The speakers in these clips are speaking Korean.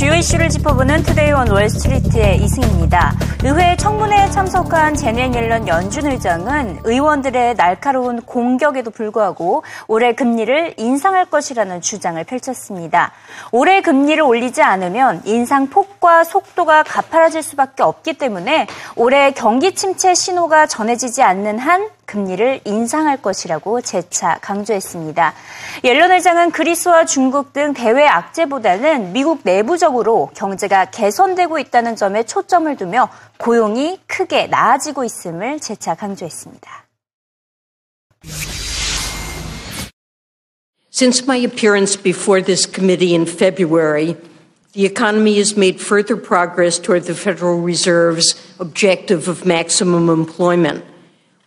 주요 이슈를 짚어보는 Today on Wall Street의 이승입니다. 의회 청문회에 참석한 재닛 옐런 연준 의장은 의원들의 날카로운 공격에도 불구하고 올해 금리를 인상할 것이라는 주장을 펼쳤습니다. 올해 금리를 올리지 않으면 인상 폭과 속도가 가파라질 수밖에 없기 때문에 올해 경기 침체 신호가 전해지지 않는 한 금리를 인상할 것이라고 재차 강조했습니다. 옐런 회장은 그리스와 중국 등 대외 악재보다는 미국 내부적으로 경제가 개선되고 있다는 점에 초점을 두며 고용이 크게 나아지고 있음을 재차 강조했습니다. Since my appearance before this committee in February, the economy has made further progress toward the Federal Reserve's objective of maximum employment.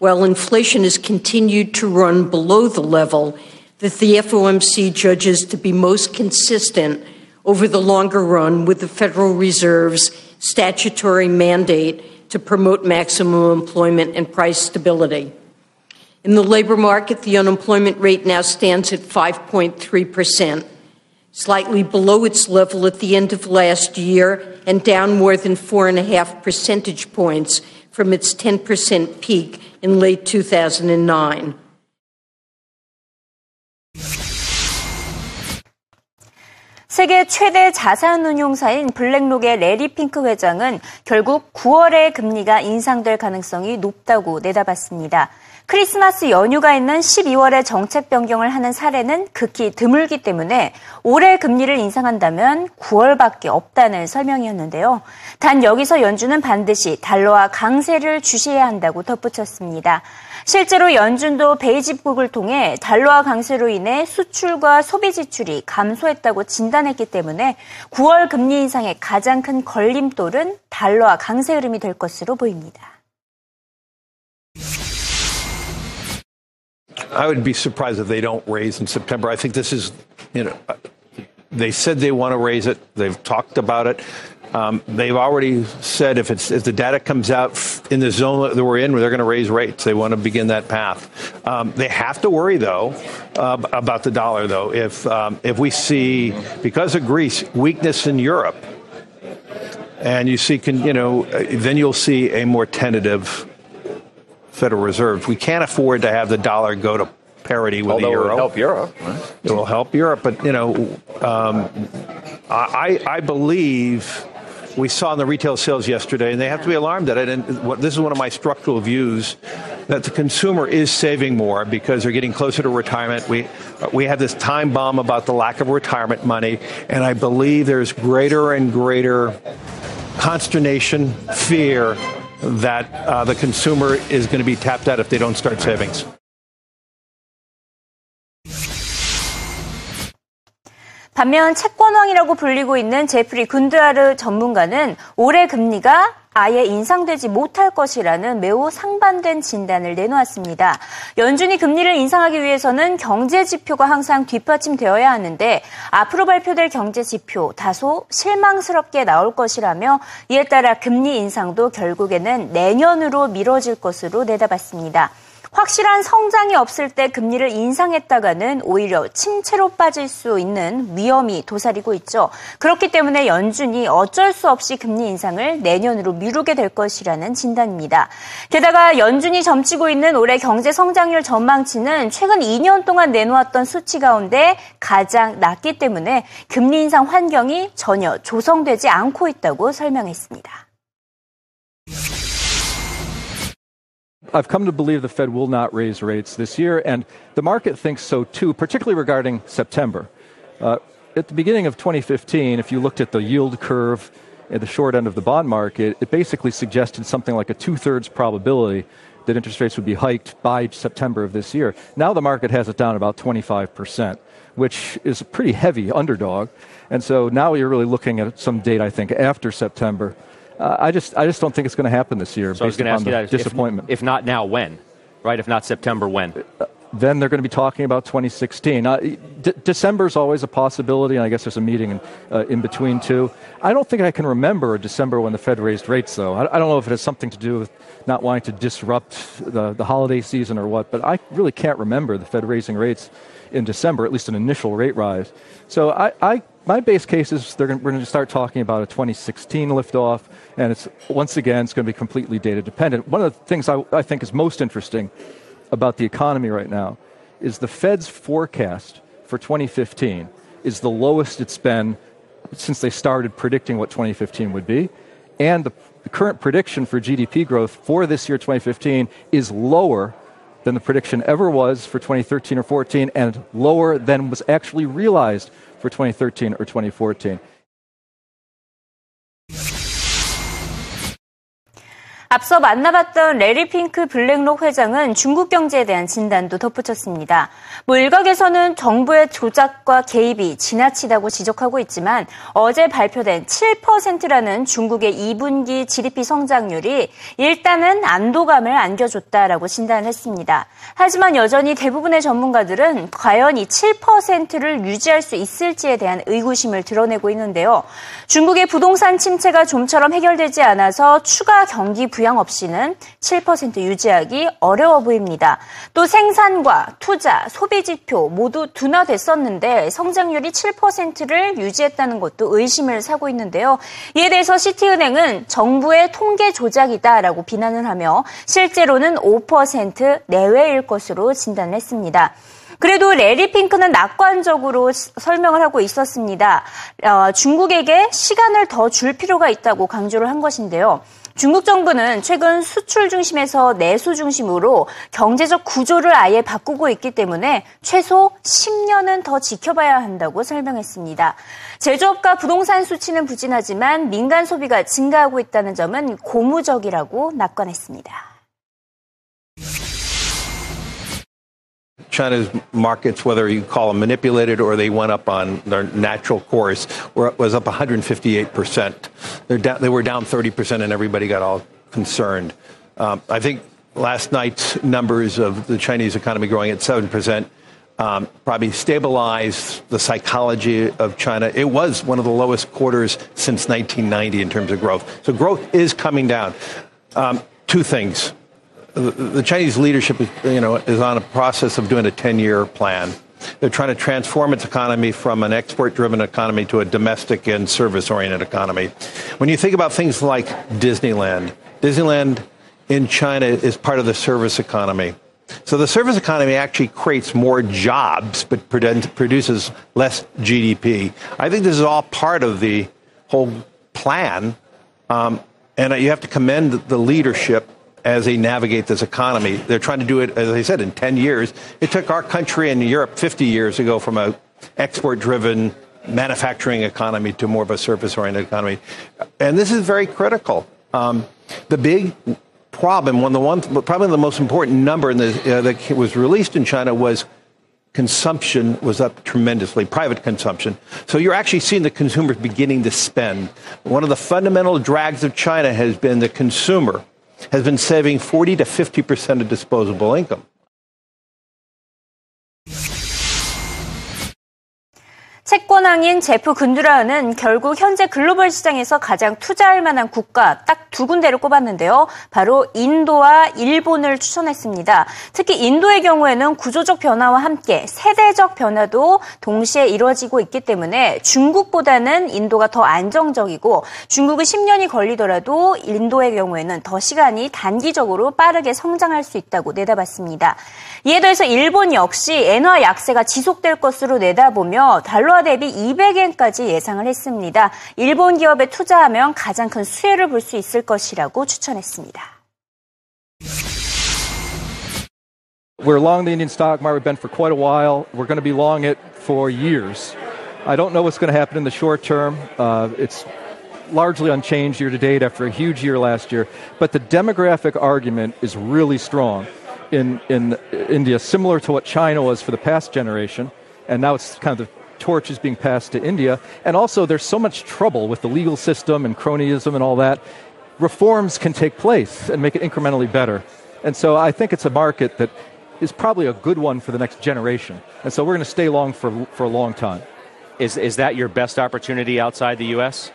While inflation has continued to run below the level that the FOMC judges to be most consistent over the longer run with the Federal Reserve's statutory mandate to promote maximum employment and price stability. In the labor market, the unemployment rate now stands at 5.3%, slightly below its level at the end of last year and down more than four and a half percentage points from its 10% peak in late 2009. 세계 최대 자산운용사인 블랙록의 레리 핑크 회장은 결국 9월에 금리가 인상될 가능성이 높다고 내다봤습니다. 크리스마스 연휴가 있는 12월에 정책 변경을 하는 사례는 극히 드물기 때문에 올해 금리를 인상한다면 9월밖에 없다는 설명이었는데요. 단 여기서 연준은 반드시 달러와 강세를 주시해야 한다고 덧붙였습니다. 실제로 연준도 베이집국을 통해 달러와 강세로 인해 수출과 소비 지출이 감소했다고 진단했기 때문에 9월 금리 인상의 가장 큰 걸림돌은 달러와 강세 흐름이 될 것으로 보입니다. I would be surprised if they don't raise in September. I think this is, you know, they said they want to raise it. They've talked about it. Um, they've already said if it's if the data comes out in the zone that we're in, where they're going to raise rates. They want to begin that path. Um, they have to worry though uh, about the dollar though. If um, if we see because of Greece weakness in Europe, and you see, can, you know, then you'll see a more tentative Federal Reserve. We can't afford to have the dollar go to parity with Although the euro. It will help Europe. Right? It will help Europe, but you know, um, I, I believe we saw in the retail sales yesterday, and they have to be alarmed at it. And what, this is one of my structural views that the consumer is saving more because they're getting closer to retirement. We we have this time bomb about the lack of retirement money, and I believe there's greater and greater consternation, fear that uh, the consumer is going to be tapped out if they don't start savings. 반면 채권왕이라고 불리고 있는 제프리 군드아르 전문가는 올해 금리가 아예 인상되지 못할 것이라는 매우 상반된 진단을 내놓았습니다. 연준이 금리를 인상하기 위해서는 경제 지표가 항상 뒷받침되어야 하는데 앞으로 발표될 경제 지표 다소 실망스럽게 나올 것이라며 이에 따라 금리 인상도 결국에는 내년으로 미뤄질 것으로 내다봤습니다. 확실한 성장이 없을 때 금리를 인상했다가는 오히려 침체로 빠질 수 있는 위험이 도사리고 있죠. 그렇기 때문에 연준이 어쩔 수 없이 금리 인상을 내년으로 미루게 될 것이라는 진단입니다. 게다가 연준이 점치고 있는 올해 경제 성장률 전망치는 최근 2년 동안 내놓았던 수치 가운데 가장 낮기 때문에 금리 인상 환경이 전혀 조성되지 않고 있다고 설명했습니다. I've come to believe the Fed will not raise rates this year, and the market thinks so too, particularly regarding September. Uh, at the beginning of 2015, if you looked at the yield curve at the short end of the bond market, it basically suggested something like a two thirds probability that interest rates would be hiked by September of this year. Now the market has it down about 25%, which is a pretty heavy underdog. And so now you're really looking at some date, I think, after September uh, I just I just don't think it's going to happen this year. So I was going to ask you that disappointment. If, if, not now, when? Right? If not September, when? Uh, then they're going to be talking about 2016. Uh, D- December is always a possibility, and I guess there's a meeting in, uh, in between too. I don't think I can remember a December when the Fed raised rates, though. I, I, don't know if it has something to do with not wanting to disrupt the, the holiday season or what, but I really can't remember the Fed raising rates in December, at least an initial rate rise. So I, I my base case is gonna, we're going to start talking about a 2016 liftoff, and it's once again it's going to be completely data dependent. One of the things I, I think is most interesting about the economy right now is the Fed's forecast for 2015 is the lowest it's been since they started predicting what 2015 would be, and the, the current prediction for GDP growth for this year 2015 is lower than the prediction ever was for 2013 or 14 and lower than was actually realized for 2013 or 2014. 앞서 만나봤던 레리 핑크 블랙록 회장은 중국 경제에 대한 진단도 덧붙였습니다. 뭐 일각에서는 정부의 조작과 개입이 지나치다고 지적하고 있지만 어제 발표된 7%라는 중국의 2분기 GDP 성장률이 일단은 안도감을 안겨줬다라고 진단을 했습니다. 하지만 여전히 대부분의 전문가들은 과연 이 7%를 유지할 수 있을지에 대한 의구심을 드러내고 있는데요. 중국의 부동산 침체가 좀처럼 해결되지 않아서 추가 경기 부양 부양 없이는 7% 유지하기 어려워 보입니다. 또 생산과 투자, 소비 지표 모두 둔화됐었는데 성장률이 7%를 유지했다는 것도 의심을 사고 있는데요. 이에 대해서 시티은행은 정부의 통계 조작이다라고 비난을 하며 실제로는 5% 내외일 것으로 진단했습니다. 그래도 레리 핑크는 낙관적으로 설명을 하고 있었습니다. 어, 중국에게 시간을 더 줄 필요가 있다고 강조를 한 것인데요. 중국 정부는 최근 수출 중심에서 내수 중심으로 경제적 구조를 아예 바꾸고 있기 때문에 최소 10년은 더 지켜봐야 한다고 설명했습니다. 제조업과 부동산 수치는 부진하지만 민간 소비가 증가하고 있다는 점은 고무적이라고 낙관했습니다. China's markets, whether you call them manipulated or they went up on their natural course, were, was up 158 percent. They were down 30 percent, and everybody got all concerned. Um, I think last night's numbers of the Chinese economy growing at 7 percent um, probably stabilized the psychology of China. It was one of the lowest quarters since 1990 in terms of growth. So growth is coming down. Um, two things the Chinese leadership, is, you know, is on a process of doing a 10-year plan. They're trying to transform its economy from an export-driven economy to a domestic and service-oriented economy. When you think about things like Disneyland, Disneyland in China is part of the service economy. So the service economy actually creates more jobs, but produces less GDP. I think this is all part of the whole plan, um, and you have to commend the leadership as they navigate this economy. They're trying to do it, as I said, in 10 years. It took our country and Europe 50 years to go from a export driven manufacturing economy to more of a service oriented economy. And this is very critical. Um, the big problem, one of the one, probably the most important number the, uh, that was released in China was consumption was up tremendously, private consumption. So you're actually seeing the consumers beginning to spend. One of the fundamental drags of China has been the consumer has been saving 40 to 50% of disposable income. 채권왕인 제프 근두라는 결국 현재 글로벌 시장에서 가장 투자할 만한 국가 딱 두 군데를 꼽았는데요. 바로 인도와 일본을 추천했습니다. 특히 인도의 경우에는 구조적 변화와 함께 세대적 변화도 동시에 이루어지고 있기 때문에 중국보다는 인도가 더 안정적이고 중국은 10년이 걸리더라도 인도의 경우에는 더 시간이 단기적으로 빠르게 성장할 수 있다고 내다봤습니다. 이에 더해서 일본 역시 엔화 약세가 지속될 것으로 내다보며 달러 대비 200엔까지 예상을 했습니다. 일본 기업에 투자하면 가장 큰 수혜를 볼 수 있을 것이라고 추천했습니다. We're long the Indian stock market. We've been for quite a while. We're going to be long it for years. I don't know what's going to happen in the short term. Uh, it's largely unchanged year to date after a huge year last year. But the demographic argument is really strong in, in India, similar to what China was for the past generation. And now it's kind of the torch is being passed to India. And also, there's so much trouble with the legal system and cronyism and all that. Reforms can take place and make it incrementally better. And so I think it's a market that is probably a good one for the next generation. And so we're going to stay long for, for a long time. Is, is that your best opportunity outside the U.S.?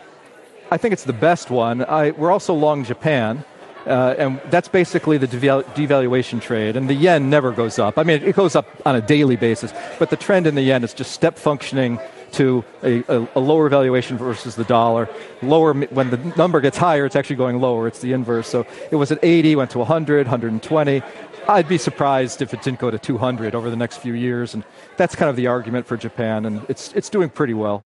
I think it's the best one. I, we're also long Japan. Uh, and that's basically the devalu- devaluation trade. And the yen never goes up. I mean, it goes up on a daily basis, but the trend in the yen is just step functioning to a, a, a, lower valuation versus the dollar. Lower when the number gets higher, it's actually going lower. It's the inverse. So it was at 80, went to 100, 120. I'd be surprised if it didn't go to 200 over the next few years, and that's kind of the argument for Japan, and it's it's doing pretty well.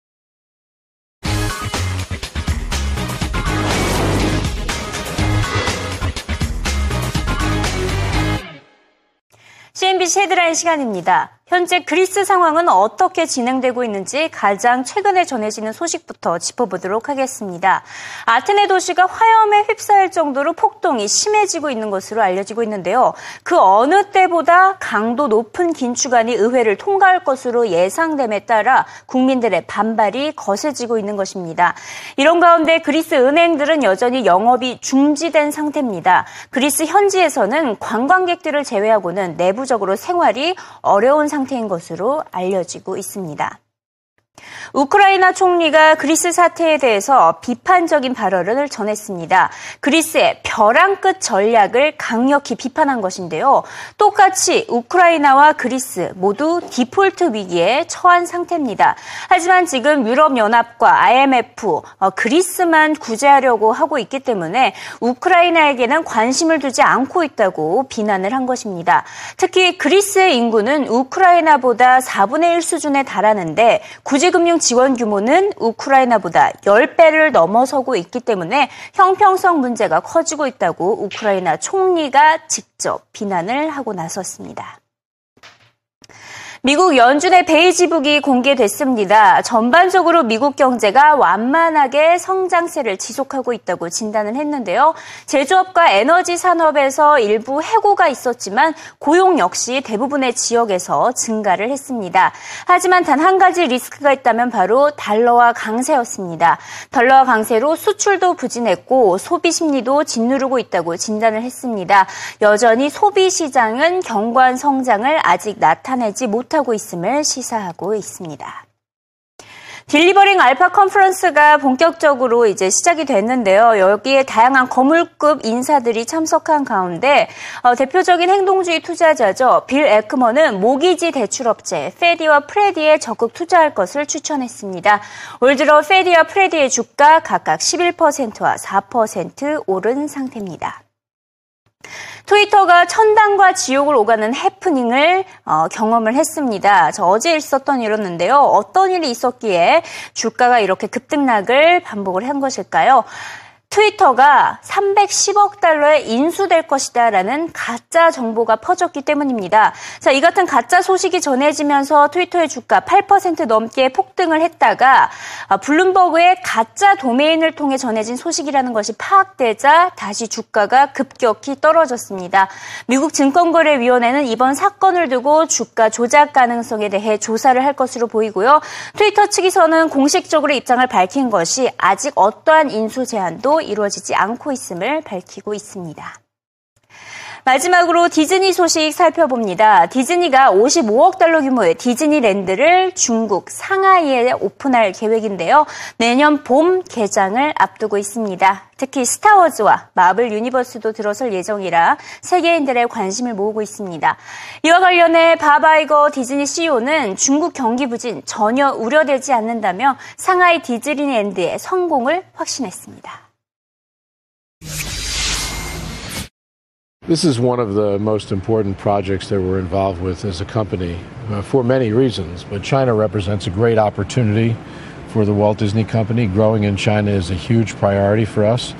CNBC 헤드라인 시간입니다. 현재 그리스 상황은 어떻게 진행되고 있는지 가장 최근에 전해지는 소식부터 짚어보도록 하겠습니다. 아테네 도시가 화염에 휩싸일 정도로 폭동이 심해지고 있는 것으로 알려지고 있는데요. 그 어느 때보다 강도 높은 긴축안이 의회를 통과할 것으로 예상됨에 따라 국민들의 반발이 거세지고 있는 것입니다. 이런 가운데 그리스 은행들은 여전히 영업이 중지된 상태입니다. 그리스 현지에서는 관광객들을 제외하고는 내부적으로 생활이 어려운 상태 상태인 것으로 알려지고 있습니다. 우크라이나 총리가 그리스 사태에 대해서 비판적인 발언을 전했습니다. 그리스의 벼랑 끝 전략을 강력히 비판한 것인데요. 똑같이 우크라이나와 그리스 모두 디폴트 위기에 처한 상태입니다. 하지만 지금 유럽연합과 IMF, 어, 그리스만 구제하려고 하고 있기 때문에 우크라이나에게는 관심을 두지 않고 있다고 비난을 한 것입니다. 특히 그리스의 인구는 우크라이나보다 4분의 1 수준에 달하는데 구제금융 지원 규모는 우크라이나보다 10배를 넘어서고 있기 때문에 형평성 문제가 커지고 있다고 우크라이나 총리가 직접 비난을 하고 나섰습니다. 미국 연준의 베이지북이 공개됐습니다. 전반적으로 미국 경제가 완만하게 성장세를 지속하고 있다고 진단을 했는데요. 제조업과 에너지 산업에서 일부 해고가 있었지만 고용 역시 대부분의 지역에서 증가를 했습니다. 하지만 단 한 가지 리스크가 있다면 바로 달러화 강세였습니다. 달러화 강세로 수출도 부진했고 소비 심리도 짓누르고 있다고 진단을 했습니다. 여전히 소비 시장은 경관 성장을 아직 나타내지 못 못하고 있음을 시사하고 있습니다. Delivering Alpha 컨퍼런스가 본격적으로 이제 시작이 됐는데요. 여기에 다양한 거물급 인사들이 참석한 가운데 어, 대표적인 행동주의 투자자죠. 빌 에크먼은 모기지 대출업체 페디와 프레디에 적극 투자할 것을 추천했습니다. 올 들어 페디와 프레디의 주가 각각 11%와 4% 오른 상태입니다. 트위터가 천당과 지옥을 오가는 해프닝을 어, 경험을 했습니다. 저 어제 있었던 일이었는데요. 어떤 일이 있었기에 주가가 이렇게 급등락을 반복을 한 것일까요? 트위터가 310억 달러에 인수될 것이다라는 가짜 정보가 퍼졌기 때문입니다. 자, 이 같은 가짜 소식이 전해지면서 트위터의 주가 8% 넘게 폭등을 했다가 아, 블룸버그의 가짜 도메인을 통해 전해진 소식이라는 것이 파악되자 다시 주가가 급격히 떨어졌습니다. 미국 증권거래위원회는 이번 사건을 두고 주가 조작 가능성에 대해 조사를 할 것으로 보이고요. 트위터 측에서는 공식적으로 입장을 밝힌 것이 아직 어떠한 인수 제안도 이루어지지 않고 있음을 밝히고 있습니다. 마지막으로 디즈니 소식 살펴봅니다. 디즈니가 55억 달러 규모의 디즈니랜드를 중국 상하이에 오픈할 계획인데요. 내년 봄 개장을 앞두고 있습니다. 특히 스타워즈와 마블 유니버스도 들어설 예정이라 세계인들의 관심을 모으고 있습니다. 이와 관련해 바바이거 디즈니 CEO는 중국 경기 부진 전혀 우려되지 않는다며 상하이 디즈니랜드의 성공을 확신했습니다. This is one of the most important projects that we're involved with as a company uh, for many reasons, but China represents a great opportunity for the Walt Disney Company. Growing in China is a huge priority for us,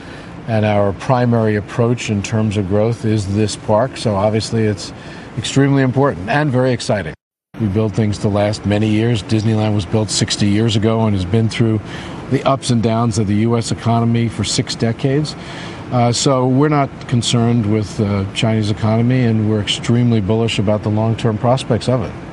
and our primary approach in terms of growth is this park, so obviously it's extremely important and very exciting. We build things to last many years. Disneyland was built 60 years ago and has been through the ups and downs of the U.S. economy for six decades. Uh, so we're not concerned with the Chinese economy, and we're extremely bullish about the long-term prospects of it.